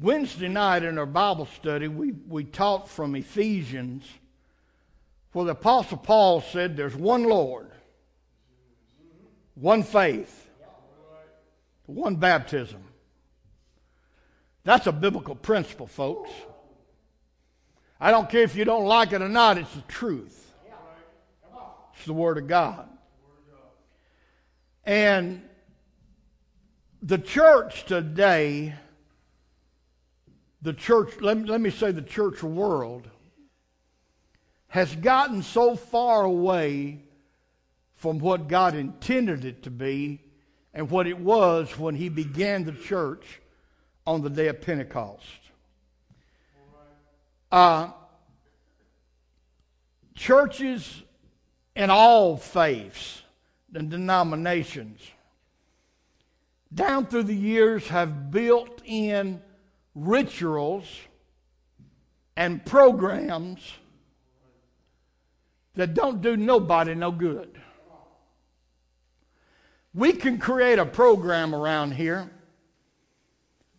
Wednesday night in our Bible study, we, we taught from Ephesians, where the Apostle Paul said there's one Lord, one faith, one baptism. That's a biblical principle, folks. I don't care if you don't like it or not, it's the truth. It's the Word of God. And the church today, the church, let me, let me say the church world, has gotten so far away from what God intended it to be and what it was when He began the church on the day of Pentecost. Uh, churches in all faiths and denominations down through the years have built in rituals and programs that don't do nobody no good. We can create a program around here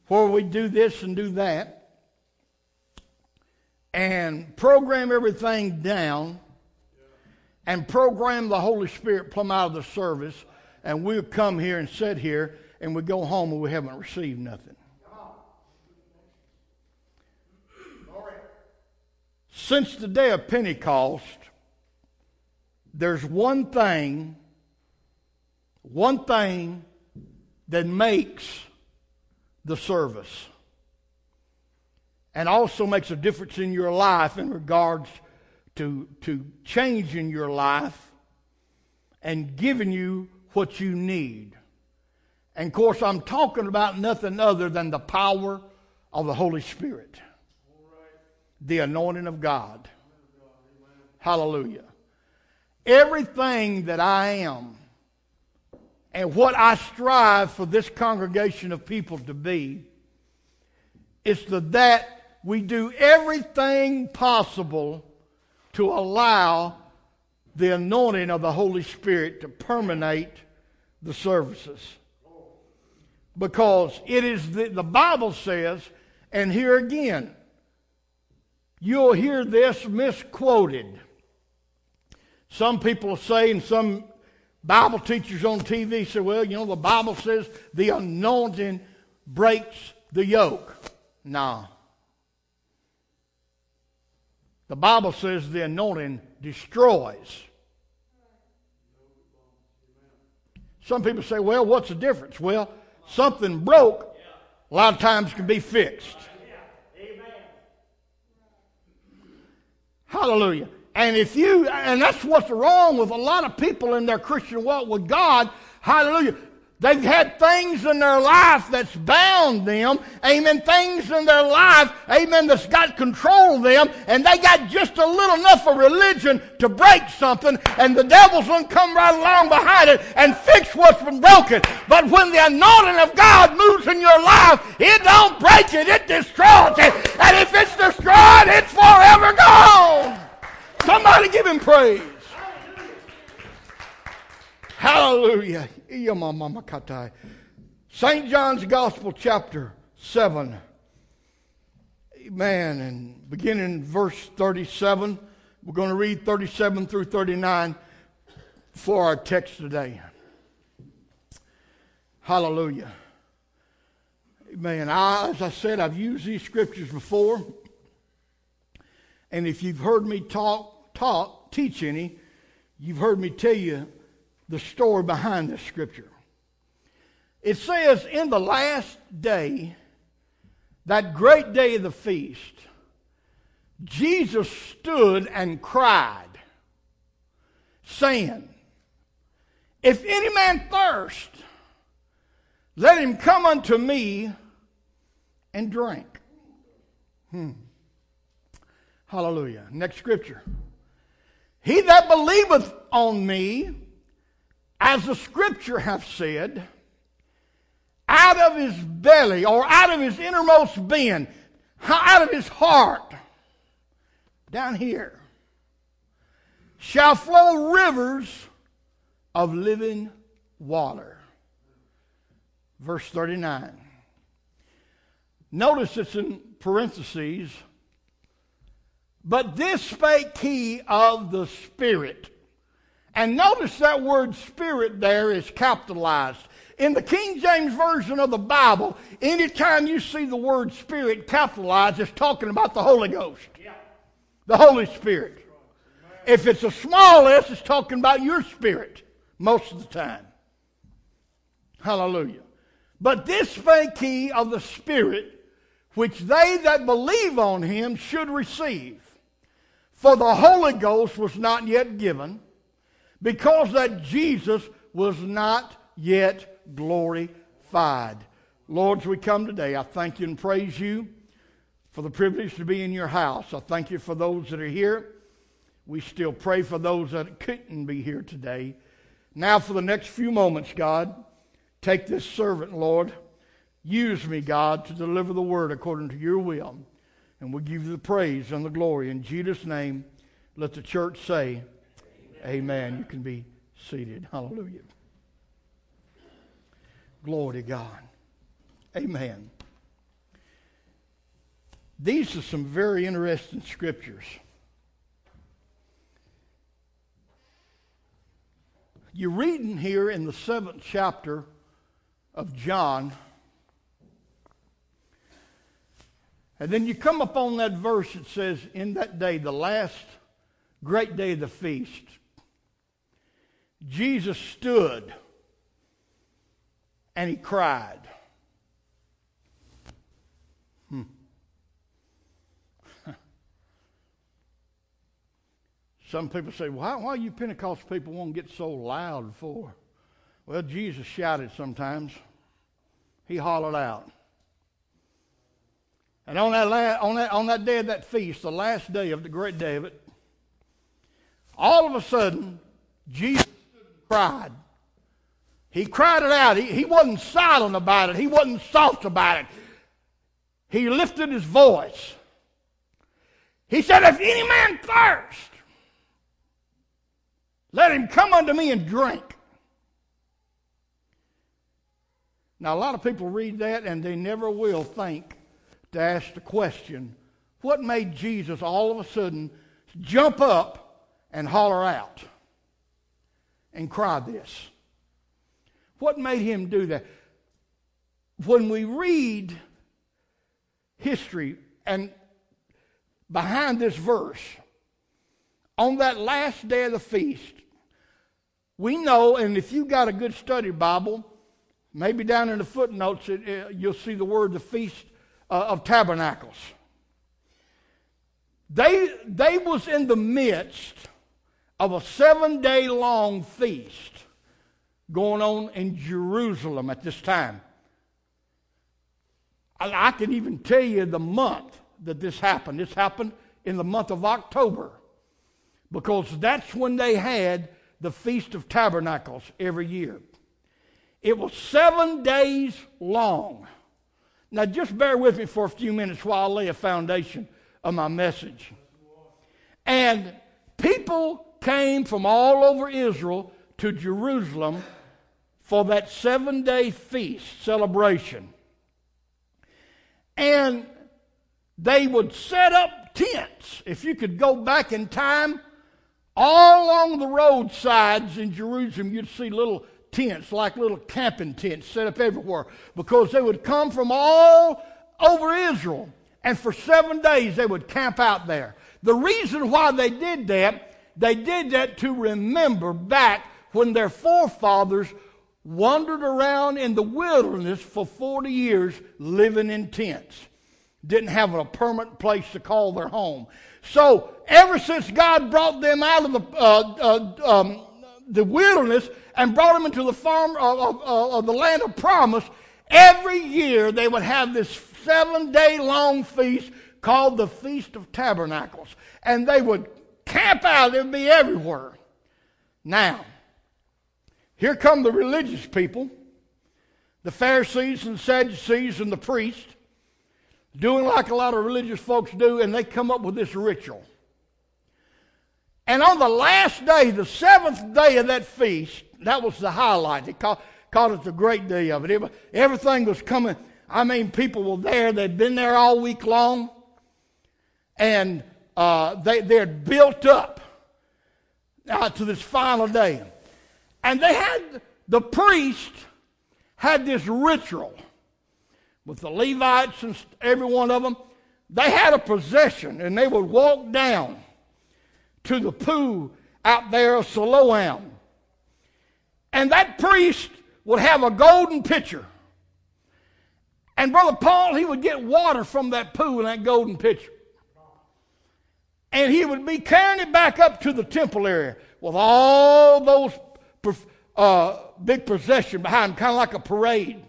where we do this and do that and program everything down and program the Holy Spirit plumb out of the service, and we'll come here and sit here and we go home and we haven't received nothing. Since the day of Pentecost, there's one thing, one thing that makes the service and also makes a difference in your life in regards to, to changing your life and giving you what you need. And of course, I'm talking about nothing other than the power of the Holy Spirit, the anointing of God. Hallelujah. Everything that I am and what I strive for this congregation of people to be is to that we do everything possible to allow the anointing of the Holy Spirit to permeate the services. Because it is the, the Bible says, and here again, you'll hear this misquoted. Some people say, and some Bible teachers on TV say, well, you know, the Bible says the anointing breaks the yoke. No. The Bible says the anointing destroys. Some people say, well, what's the difference? Well, something broke a lot of times can be fixed. Hallelujah. And if you, and that's what's wrong with a lot of people in their Christian walk with God. Hallelujah. They've had things in their life that's bound them. Amen. Things in their life, amen, that's got control of them. And they got just a little enough of religion to break something. And the devil's going to come right along behind it and fix what's been broken. But when the anointing of God moves in your life, it don't break it, it destroys it. And if it's destroyed, it's forever gone. Somebody give him praise. Hallelujah. St. John's Gospel, chapter 7. Amen. And beginning verse 37, we're going to read 37 through 39 for our text today. Hallelujah. Amen. I, as I said, I've used these scriptures before. And if you've heard me talk, talk, teach any, you've heard me tell you the story behind this scripture. It says, In the last day, that great day of the feast, Jesus stood and cried, saying, If any man thirst, let him come unto me and drink. Hmm. Hallelujah. Next scripture. He that believeth on me, as the scripture hath said, out of his belly or out of his innermost being, out of his heart, down here, shall flow rivers of living water. Verse 39. Notice it's in parentheses. But this spake he of the Spirit. And notice that word Spirit there is capitalized. In the King James Version of the Bible, anytime you see the word Spirit capitalized, it's talking about the Holy Ghost, the Holy Spirit. If it's a small s, it's talking about your spirit most of the time. Hallelujah. But this spake he of the Spirit, which they that believe on him should receive. For the Holy Ghost was not yet given, because that Jesus was not yet glorified. Lord, as we come today, I thank you and praise you for the privilege to be in your house. I thank you for those that are here. We still pray for those that couldn't be here today. Now, for the next few moments, God, take this servant, Lord. Use me, God, to deliver the word according to your will. And we give you the praise and the glory. In Jesus' name, let the church say, Amen. You can be seated. Hallelujah. Glory to God. Amen. These are some very interesting scriptures. You're reading here in the seventh chapter of John. And then you come upon that verse that says, In that day, the last great day of the feast, Jesus stood and he cried. Hmm. Some people say, why, why you Pentecost people won't get so loud for? Well, Jesus shouted sometimes. He hollered out. And on that, on, that, on that day of that feast, the last day of the great day of it, all of a sudden, Jesus cried. He cried it out. He, he wasn't silent about it. He wasn't soft about it. He lifted his voice. He said, If any man thirst, let him come unto me and drink. Now, a lot of people read that and they never will think to ask the question what made Jesus all of a sudden jump up and holler out and cry this? What made him do that? When we read history and behind this verse, on that last day of the feast, we know, and if you got a good study Bible, maybe down in the footnotes it, it, you'll see the word the Feast uh, of Tabernacles. They, they was in the midst of a seven day long feast going on in Jerusalem at this time. I, I can even tell you the month that this happened. This happened in the month of October because that's when they had the Feast of Tabernacles every year. It was seven days long. Now, just bear with me for a few minutes while I lay a foundation of my message. And people came from all over Israel to Jerusalem for that seven day feast celebration. And they would set up tents. If you could go back in time, all along the roadsides in Jerusalem, you'd see little tents, like little camping tents set up everywhere, because they would come from all over Israel. And for seven days, they would camp out there. The reason why they did that, they did that to remember back when their forefathers wandered around in the wilderness for 40 years living in tents. Didn't have a permanent place to call their home. So, ever since God brought them out of the, uh, uh, um, the wilderness and brought them into the farm of, of, of the land of promise, every year they would have this seven day long feast called the Feast of Tabernacles. And they would camp out, it would be everywhere. Now, here come the religious people, the Pharisees and Sadducees and the priests, doing like a lot of religious folks do, and they come up with this ritual. And on the last day, the seventh day of that feast, that was the highlight. They called, called it the great day of it. it everything was coming. I mean, people were there. They'd been there all week long. And uh, they, they had built up uh, to this final day. And they had, the priest had this ritual with the Levites and every one of them. They had a procession and they would walk down to the pool out there of Siloam. And that priest would have a golden pitcher. And Brother Paul, he would get water from that pool in that golden pitcher. And he would be carrying it back up to the temple area with all those uh, big procession behind him, kind of like a parade.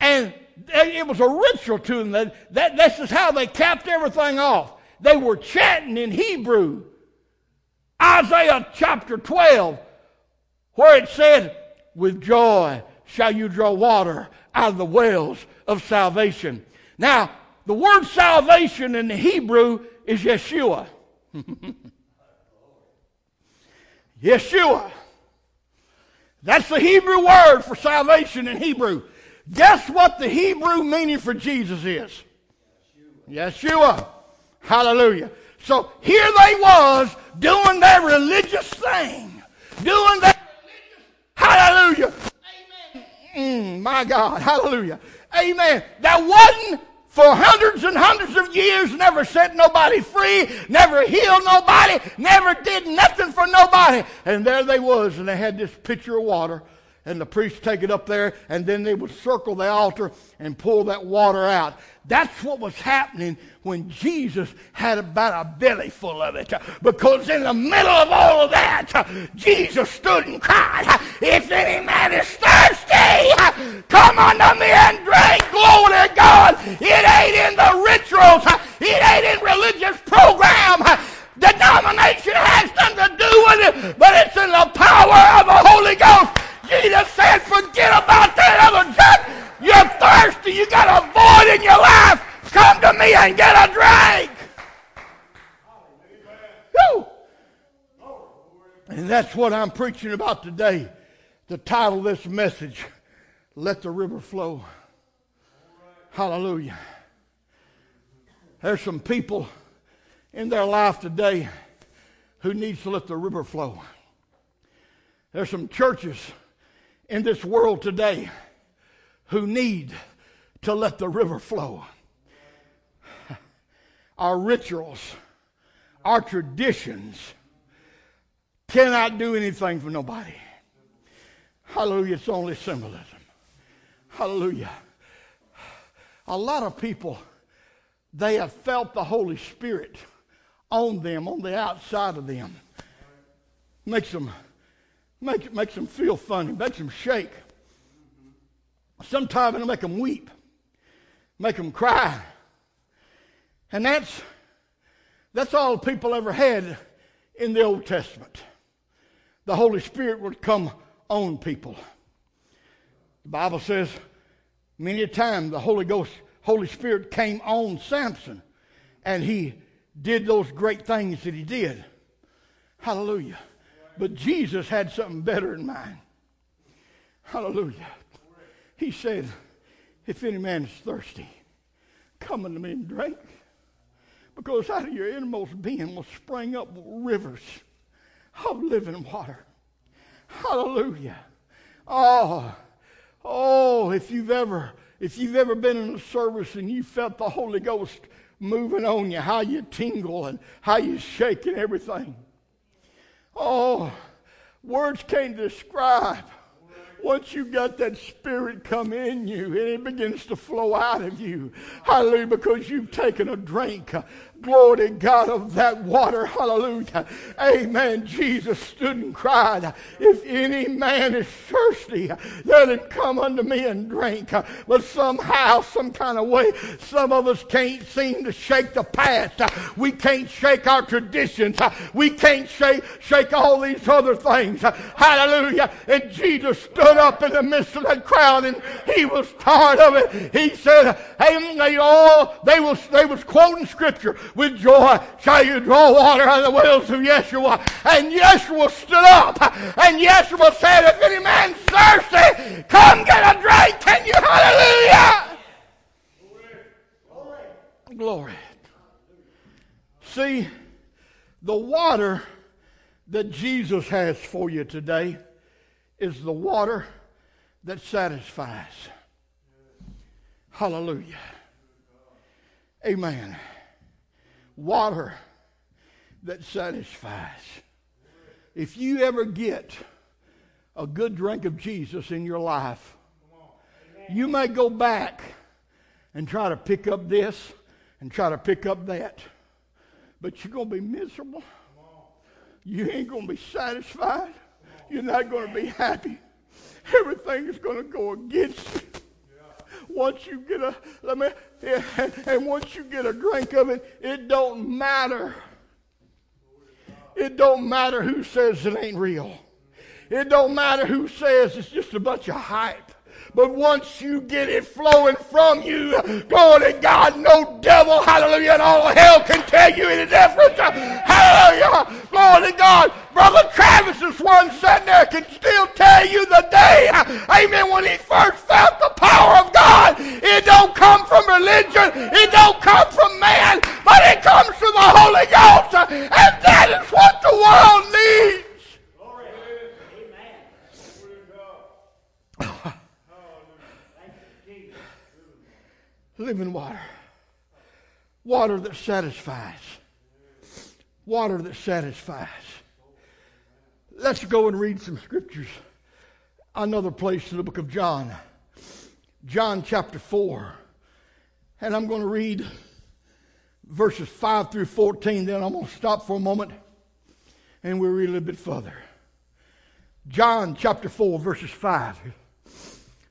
And it was a ritual to them. That, that, this is how they capped everything off. They were chanting in Hebrew. Isaiah chapter 12, where it said, With joy shall you draw water out of the wells of salvation. Now, the word salvation in the Hebrew is Yeshua. Yeshua. That's the Hebrew word for salvation in Hebrew. Guess what the Hebrew meaning for Jesus is? Yeshua. Hallelujah. So here they was doing their religious thing. Doing their religious, hallelujah. Amen. Mm, my God, hallelujah. Amen. That wasn't for hundreds and hundreds of years, never set nobody free, never healed nobody, never did nothing for nobody. And there they was, and they had this pitcher of water, and the priest take it up there, and then they would circle the altar and pull that water out. That's what was happening when Jesus had about a belly full of it. Because in the middle of all of that, Jesus stood and cried, If any man is thirsty, come unto me and. To God. It ain't in the rituals. It ain't in religious program. Denomination has nothing to do with it, but it's in the power of the Holy Ghost. Jesus said, forget about that other junk. You're thirsty. You got a void in your life. Come to me and get a drink. Woo. And that's what I'm preaching about today. The title of this message, Let the River Flow. Hallelujah. There's some people in their life today who needs to let the river flow. There's some churches in this world today who need to let the river flow. Our rituals, our traditions cannot do anything for nobody. Hallelujah. It's only symbolism. Hallelujah. A lot of people, they have felt the Holy Spirit on them, on the outside of them. Makes them, make, makes them feel funny, makes them shake. Sometimes it'll make them weep, make them cry. And that's, that's all people ever had in the Old Testament. The Holy Spirit would come on people. The Bible says many a time the Holy Ghost, Holy Spirit came on Samson and he did those great things that he did. Hallelujah. But Jesus had something better in mind. Hallelujah. He said, If any man is thirsty, come unto me and drink. Because out of your innermost being will spring up rivers of living water. Hallelujah. Oh, oh, if you've ever if you've ever been in a service and you felt the Holy Ghost moving on you, how you tingle and how you shake and everything. Oh, words can't describe once you've got that spirit come in you and it begins to flow out of you. Hallelujah, because you've taken a drink. Glory God of that water. Hallelujah. Amen. Jesus stood and cried, If any man is thirsty, let him come unto me and drink. But somehow, some kind of way, some of us can't seem to shake the past. We can't shake our traditions. We can't shake, shake all these other things. Hallelujah. And Jesus stood stood up in the midst of that crowd and he was tired of it. He said, hey, they all, they was, they was quoting scripture. With joy shall you draw water out of the wells of Yeshua. And Yeshua stood up and Yeshua said, if any man's thirsty, come get a drink. Can you? Hallelujah. Glory. Glory. See, the water that Jesus has for you today is the water that satisfies. Hallelujah. Amen. Water that satisfies. If you ever get a good drink of Jesus in your life, you may go back and try to pick up this and try to pick up that, but you're going to be miserable. You ain't going to be satisfied. You're not going to be happy. Everything is going to go against you. Once you get a let me and once you get a drink of it, it don't matter. It don't matter who says it ain't real. It don't matter who says it's just a bunch of hype. But once you get it flowing from you, glory to God, no devil, hallelujah, and all hell can tell you any difference. Hallelujah. Glory to God. Brother Travis is one sitting there can still tell you the day, amen, when he first felt the power of God. It don't come from religion. It don't come from man, but it comes from the Holy Ghost. And that is what the world needs. Living water. Water that satisfies. Water that satisfies. Let's go and read some scriptures. Another place in the book of John. John chapter 4. And I'm going to read verses 5 through 14. Then I'm going to stop for a moment and we'll read a little bit further. John chapter 4, verses 5.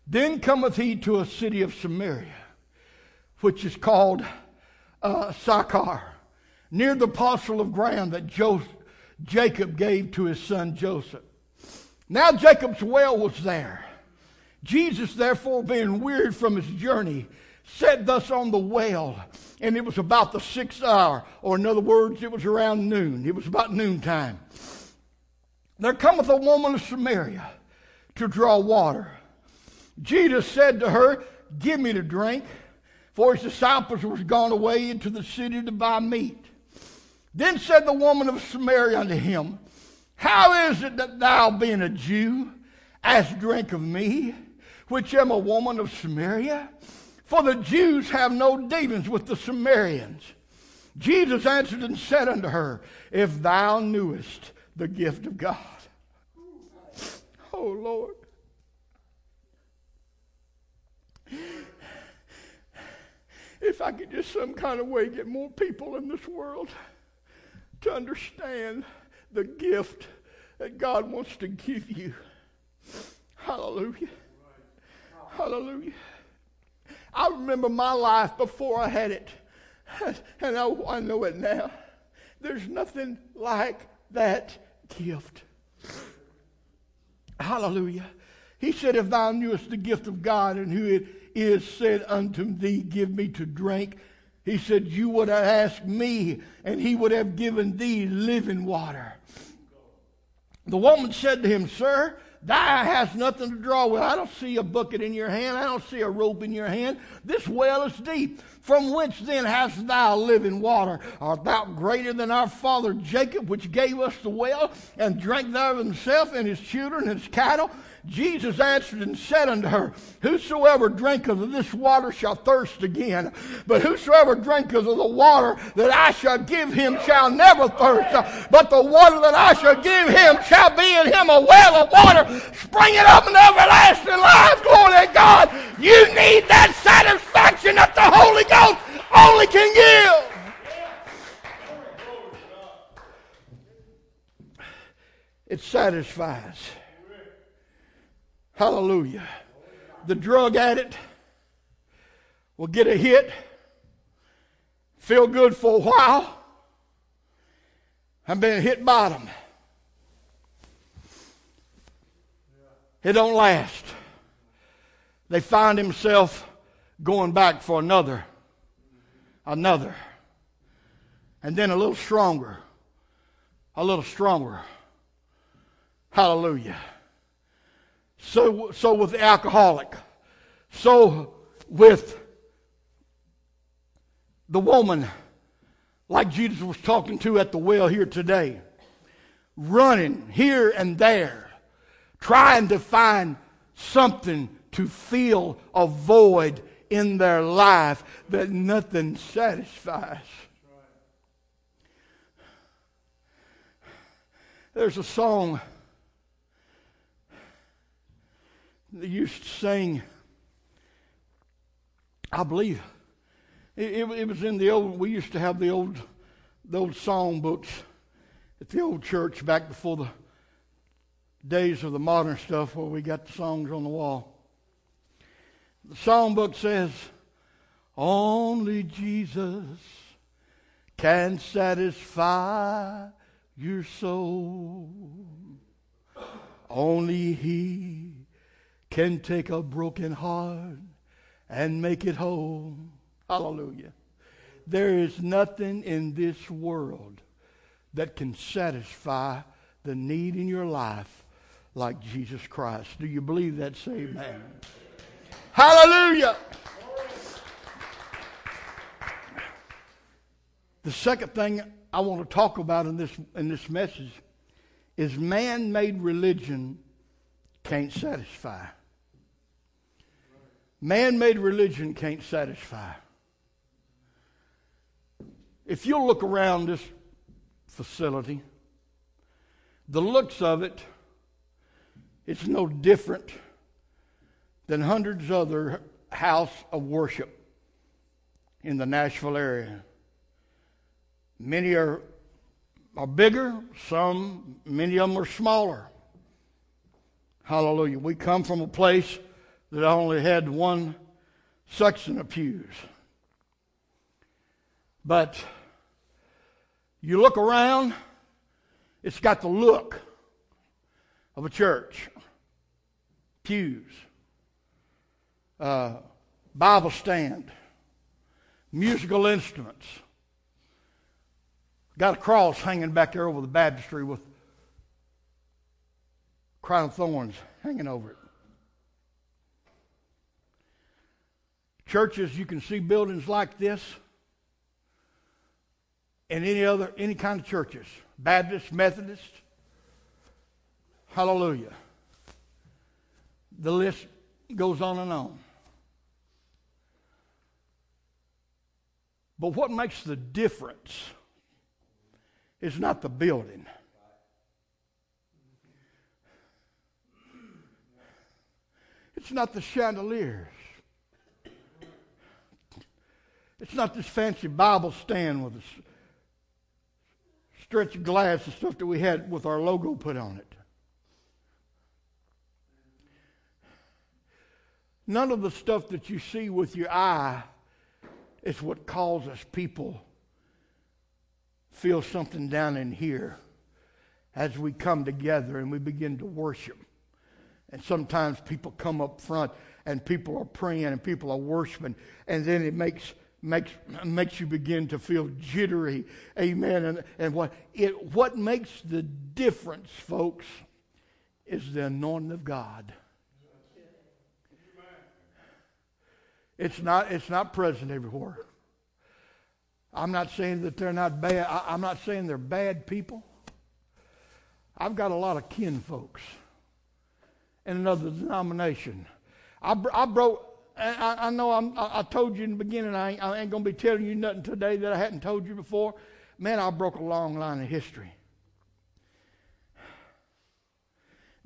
Then cometh he to a city of Samaria which is called uh, Sychar, near the parcel of ground that Joseph, Jacob gave to his son Joseph. Now Jacob's well was there. Jesus, therefore, being wearied from his journey, sat thus on the well, and it was about the sixth hour, or in other words, it was around noon. It was about noontime. There cometh a woman of Samaria to draw water. Jesus said to her, Give me to drink for his disciples was gone away into the city to buy meat. Then said the woman of Samaria unto him, How is it that thou, being a Jew, ask drink of me, which am a woman of Samaria? For the Jews have no dealings with the Samaritans. Jesus answered and said unto her, If thou knewest the gift of God. Oh, Lord. If I could just some kind of way get more people in this world to understand the gift that God wants to give you. Hallelujah. Hallelujah. I remember my life before I had it, and I, I know it now. There's nothing like that gift. Hallelujah. He said, If thou knewest the gift of God and who it is said unto thee, Give me to drink. He said, You would have asked me, and he would have given thee living water. The woman said to him, Sir, thou hast nothing to draw with. I don't see a bucket in your hand. I don't see a rope in your hand. This well is deep. From whence then hast thou living water? Art thou greater than our father Jacob, which gave us the well, and drank thereof himself and his children and his cattle? Jesus answered and said unto her, Whosoever drinketh of this water shall thirst again, but whosoever drinketh of the water that I shall give him shall never thirst. But the water that I shall give him shall be in him a well of water springing up in everlasting life. Glory to God. You need that satisfaction that the Holy Ghost only can give. It satisfies. Hallelujah. The drug addict will get a hit, feel good for a while, and then hit bottom. It don't last. They find himself going back for another, another, and then a little stronger, a little stronger. Hallelujah. So, so with the alcoholic, so with the woman, like Jesus was talking to at the well here today, running here and there, trying to find something to fill a void in their life that nothing satisfies. There's a song they used to sing, I believe. It, it, it, was in the old, we used to have the old, the old song books at the old church back before the days of the modern stuff where we got the songs on the wall. The songbook says, Only Jesus can satisfy your soul. Only He can take a broken heart and make it whole. Hallelujah. There is nothing in this world that can satisfy the need in your life like Jesus Christ. Do you believe that? Say amen. Hallelujah. The second thing I want to talk about in this, in this message is man made religion can't satisfy. Man made religion can't satisfy. If you'll look around this facility, the looks of it, it's no different than hundreds other house of worship in the Nashville area. Many are, are bigger, some, many of them are smaller. Hallelujah. We come from a place that I only had one section of pews. But you look around, it's got the look of a church. Pews uh, Bible stand, musical instruments. Got a cross hanging back there over the baptistry with crown of thorns hanging over it. Churches, you can see buildings like this and any other any kind of churches. Baptist, Methodist. Hallelujah. The list goes on and on. But what makes the difference is not the building. It's not the chandeliers. It's not this fancy Bible stand with a stretch of glass and stuff that we had with our logo put on it. None of the stuff that you see with your eye is what causes people feel something down in here as we come together and we begin to worship. And sometimes people come up front and people are praying and people are worshiping, and then it makes makes makes you begin to feel jittery. Amen. And and what it what makes the difference, folks, is the anointing of God. It's not, it's not present everywhere. I'm not saying that they're not bad. I, am not saying they're bad people. I've got a lot of kin folks in another denomination. I, I broke. I, I know I'm, I, told you in the beginning I ain't, I ain't going to be telling you nothing today that I hadn't told you before. Man, I broke a long line of history.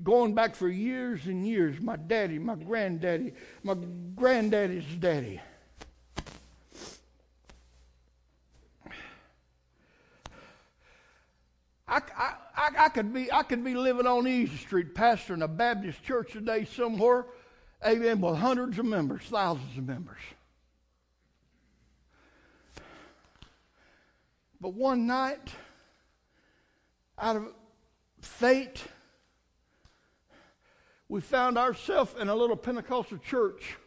going back for years and years. My daddy, my granddaddy, my granddaddy's daddy. I, I, I, could be I could be living on Easy Street, pastoring a Baptist church today somewhere, amen, with hundreds of members, thousands of members. But one night, out of fate, we found ourselves in a little Pentecostal church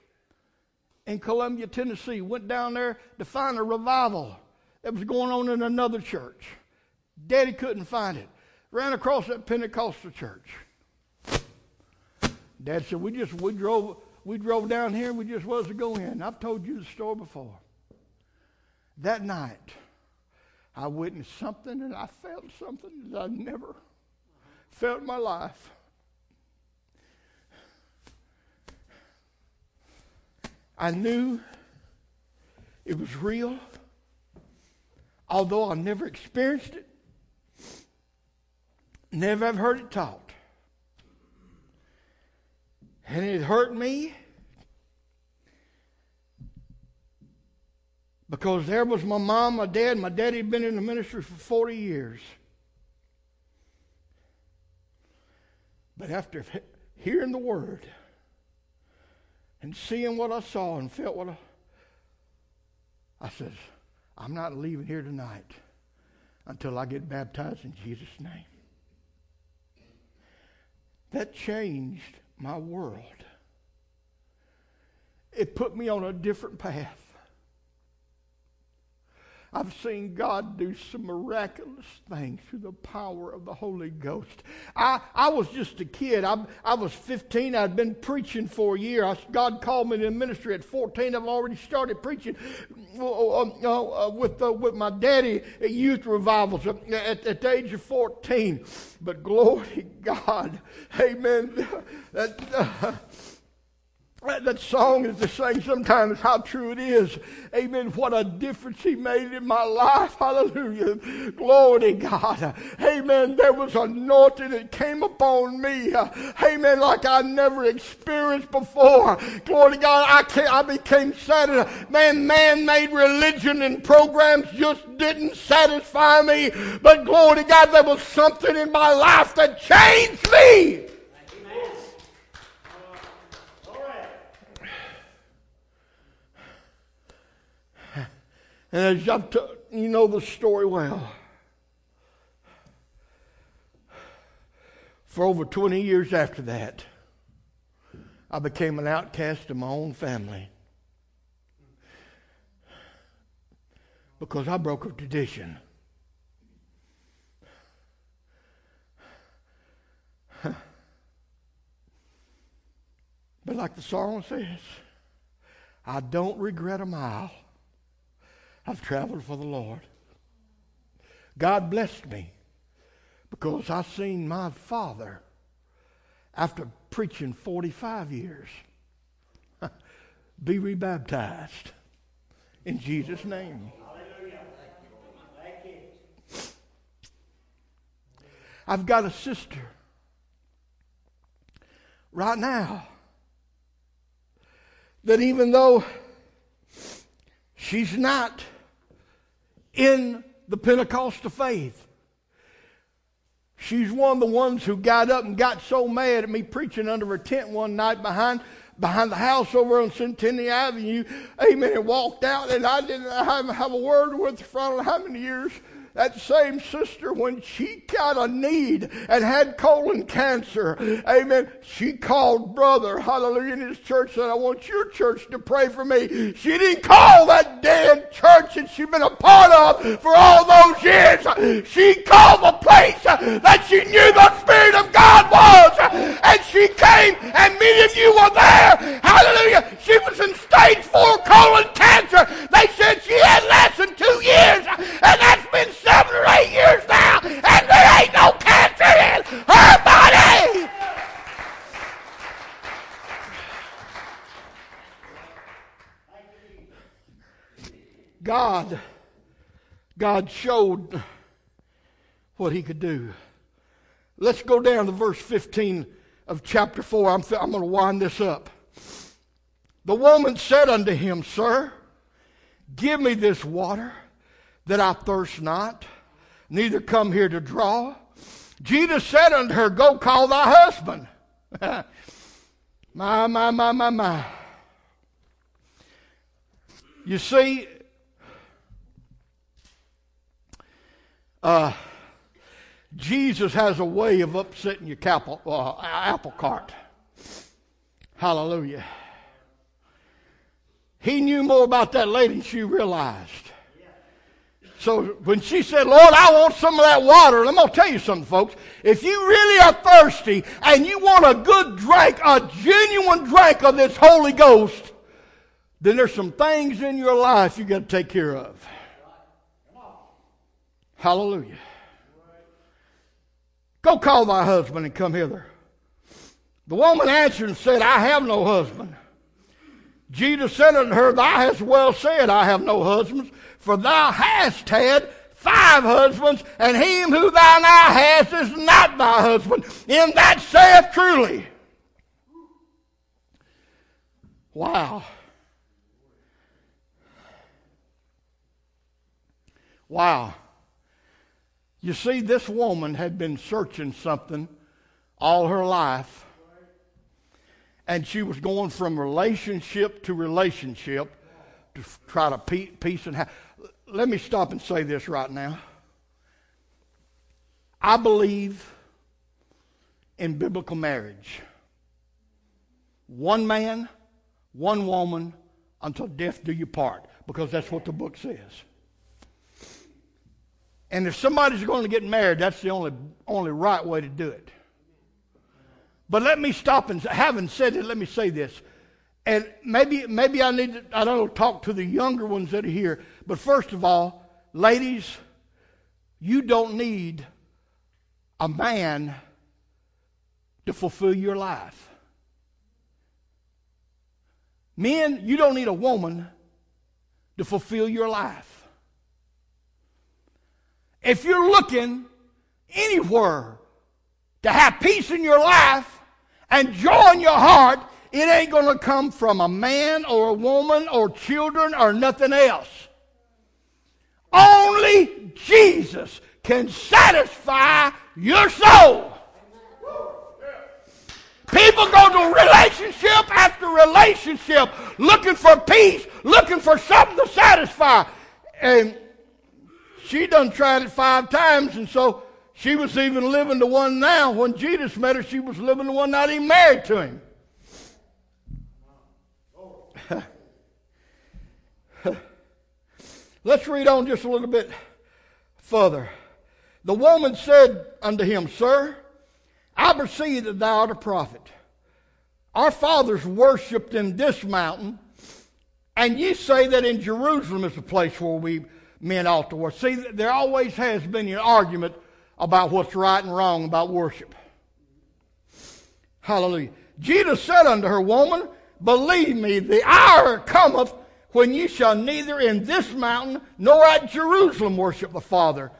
in Columbia, Tennessee. Went down there to find a revival that was going on in another church. Daddy couldn't find it. Ran across that Pentecostal church. Dad said, "We just we drove we drove down here. and We just was to go in." I've told you the story before. That night, I witnessed something and I felt something that I never felt in my life. I knew it was real, although I never experienced it, never have heard it taught. And it hurt me because there was my mom, my dad. My daddy had been in the ministry for 40 years. But after hearing the word and seeing what I saw and felt what I, I said, I'm not leaving here tonight until I get baptized in Jesus' name. That changed my world. It put me on a different path. I've seen God do some miraculous things through the power of the Holy Ghost. I, I was just a kid. I, I was 15. I'd been preaching for a year. I, God called me to ministry at 14. I've already started preaching uh, uh, uh, with, with my daddy at youth revivals at, at, the age of 14. But glory God. Amen. That, uh, that song is to sing sometimes how true it is. Amen. What a difference he made in my life. Hallelujah. Glory to God. Amen. There was anointing that came upon me. Amen. Like I never experienced before. Glory to God. I, came, I became satisfied. Man, man-made religion and programs just didn't satisfy me. But glory to God, there was something in my life that changed me. And as I've t- you know the story well. For over 20 years after that, I became an outcast of my own family. Because I broke a tradition. But like the song says, I don't regret a mile I've traveled for the Lord. God blessed me because I seen my father after preaching 45 years be rebaptized in Jesus' name. I've got a sister right now that even though she's not in the Pentecostal faith. She's one of the ones who got up and got so mad at me preaching under her tent one night behind behind the house over on Centennial Avenue. Amen. And walked out, and I didn't have, have a word with her for how many years that same sister, when she got a need and had colon cancer, amen, she called brother, hallelujah, in his church said, I want your church to pray for me. She didn't call that damn church that she'd been a part of for all those years. She called the place that she knew the Spirit of God was. And she came, and many of you were there. Hallelujah. She was in stage four colon cancer. They said she had less than two years. And that's been seven or eight years now, and there ain't no cancer in her body. God, God showed what he could do. Let's go down to verse 15 of chapter 4. I'm, I'm going to wind this up. The woman said unto him, Sir, give me this water that I thirst not, neither come here to draw. Jesus said unto her, Go call thy husband. my, my, my, my, my. You see, uh, Jesus has a way of upsetting your apple, uh, apple cart. Hallelujah. He knew more about that lady than she realized. So when she said, Lord, I want some of that water, I'm going to tell you something, folks. If you really are thirsty and you want a good drink, a genuine drink of this Holy Ghost, then there's some things in your life you got to take care of. Hallelujah. Go call thy husband and come hither. The woman answered and said, I have no husband. Jesus said unto her, Thou hast well said, I have no husbands, for thou hast had five husbands, and him who thou now hast is not thy husband. In that saith truly. Wow. Wow. You see, this woman had been searching something all her life and she was going from relationship to relationship to try to peace and have. Let me stop and say this right now. I believe in biblical marriage. One man, one woman, until death do you part, because that's what the book says. And if somebody's going to get married, that's the only, only right way to do it. But let me stop and having said it, let me say this. And maybe maybe I need to, I don't know, talk to the younger ones that are here. But first of all, ladies, you don't need a man to fulfill your life. Men, you don't need a woman to fulfill your life. If you're looking anywhere to have peace in your life, and joy in your heart, it ain't going to come from a man or a woman or children or nothing else. Only Jesus can satisfy your soul. People go to relationship after relationship looking for peace, looking for something to satisfy. And she done tried it five times, and so she was even living the one now. When Jesus met her, she was living the one not even married to him. Let's read on just a little bit further. The woman said unto him, Sir, I perceive that thou art a prophet. Our fathers worshipped in this mountain, and ye say that in Jerusalem is the place where we men ought to worship. See, there always has been an argument about what's right and wrong about worship. Hallelujah. Jesus said unto her, Woman, believe me, the hour cometh when ye shall neither in this mountain nor at Jerusalem worship the Father.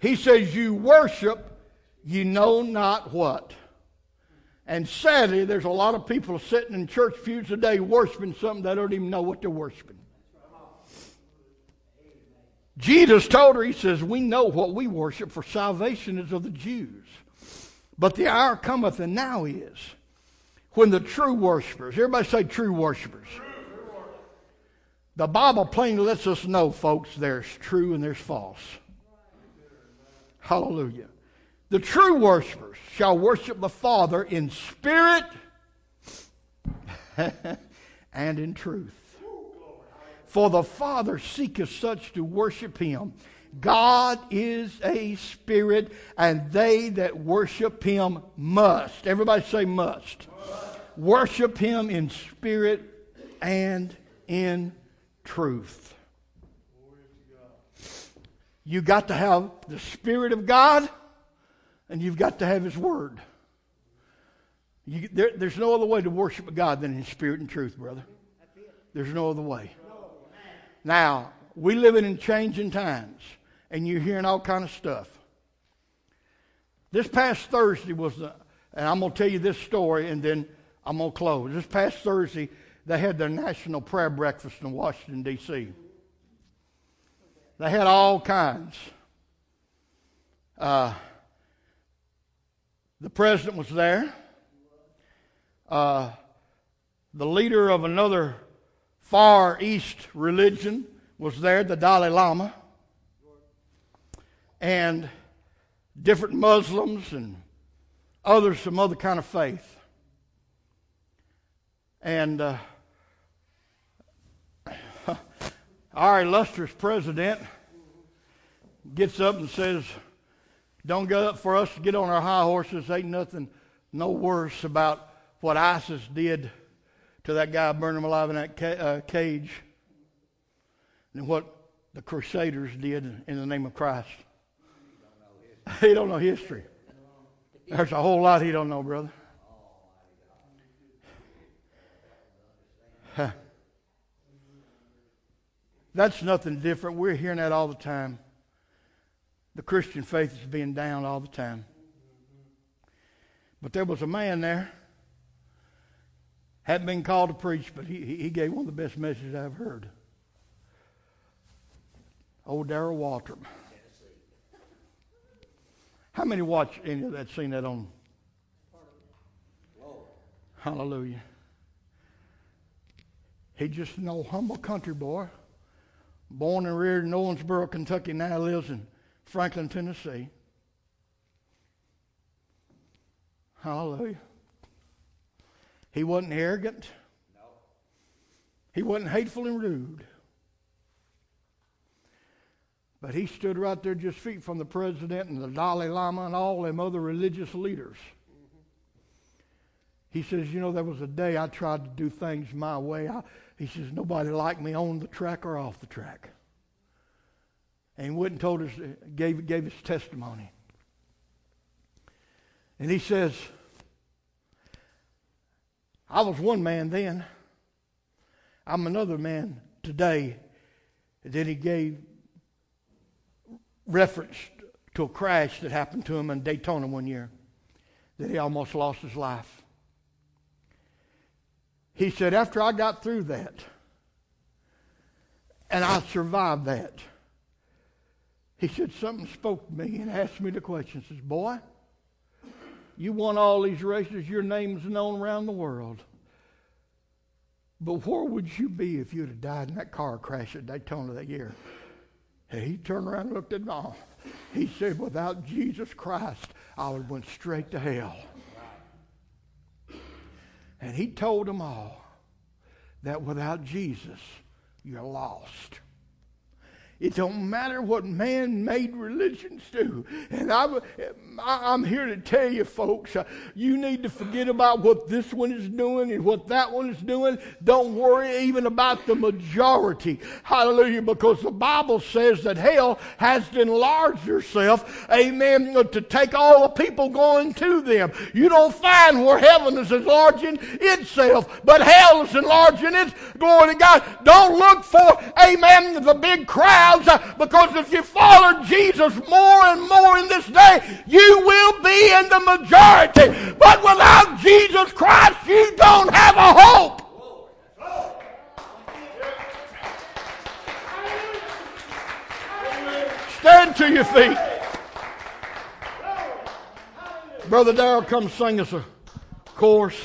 He says, You worship, you know not what. And sadly, there's a lot of people sitting in church pews today worshiping something they don't even know what they're worshiping. Jesus told her, He says, We know what we worship, for salvation is of the Jews. But the hour cometh, and now is, when the true worshipers, everybody say true worshipers. The Bible plainly lets us know, folks, there's true and there's false. Hallelujah. The true worshipers shall worship the Father in spirit and in truth. For the Father seeketh such to worship him. God is a spirit, and they that worship him must. Everybody say must. must. Worship him in spirit and in truth. You got to have the Spirit of God, and you've got to have His Word. You, there, there's no other way to worship God than in spirit and truth, brother. There's no other way. Now, we living in changing times, and you're hearing all kind of stuff. This past Thursday was, the, and I'm going to tell you this story, and then I'm going to close. This past Thursday, they had their national prayer breakfast in Washington, D.C. They had all kinds. Uh, the president was there. Uh, the leader of another Far East religion was there, the Dalai Lama, and different Muslims and others, some other kind of faith. And uh, our illustrious president gets up and says, Don't get up for us to get on our high horses. Ain't nothing no worse about what ISIS did to that guy, burning him alive in that ca- uh, cage, than what the Crusaders did in the name of Christ. He don't know history. There's a whole lot he don't know, brother. That's nothing different. We're hearing that all the time. The Christian faith is being down all the time. But there was a man there, hadn't been called to preach, but he, he gave one of the best messages I've heard. Old Darrell Waltrip. How many watch any of that, seen that on? Hallelujah. He just an old humble country boy, born and reared in Owensboro, Kentucky, now lives in Franklin, Tennessee. Hallelujah. He wasn't arrogant. No. He wasn't hateful and rude. But he stood right there just feet from the president and the Dalai Lama and all them other religious leaders. He says, You know, there was a day I tried to do things my way. I, he says, Nobody liked me on the track or off the track. And he went and told us, gave, gave his testimony. And he says, I was one man then. I'm another man today. And then he gave reference to a crash that happened to him in Daytona one year that he almost lost his life. He said, After I got through that, and I survived that, he said, Something spoke to me and asked me the question. He says, Boy, you won all these races, your name's known around the world. But where would you be if you'd have died in that car crash at Daytona that year? And he turned around and looked at all. He said, Without Jesus Christ, I would have went straight to hell. And he told them all that without Jesus, you're lost. It don't matter what man-made religions do. And I, I'm here to tell you, folks, uh, you need to forget about what this one is doing and what that one is doing. Don't worry even about the majority. Hallelujah. Because the Bible says that hell has to enlarge herself, amen, to take all the people going to them. You don't find where heaven is enlarging itself, but hell is enlarging its glory to God. Don't look for, amen, the big crowd crowds uh, because if you follow Jesus more and more in this day, you will be in the majority. But without Jesus Christ, you don't have a hope. Stand to your feet. Brother Darrell, come sing us a chorus.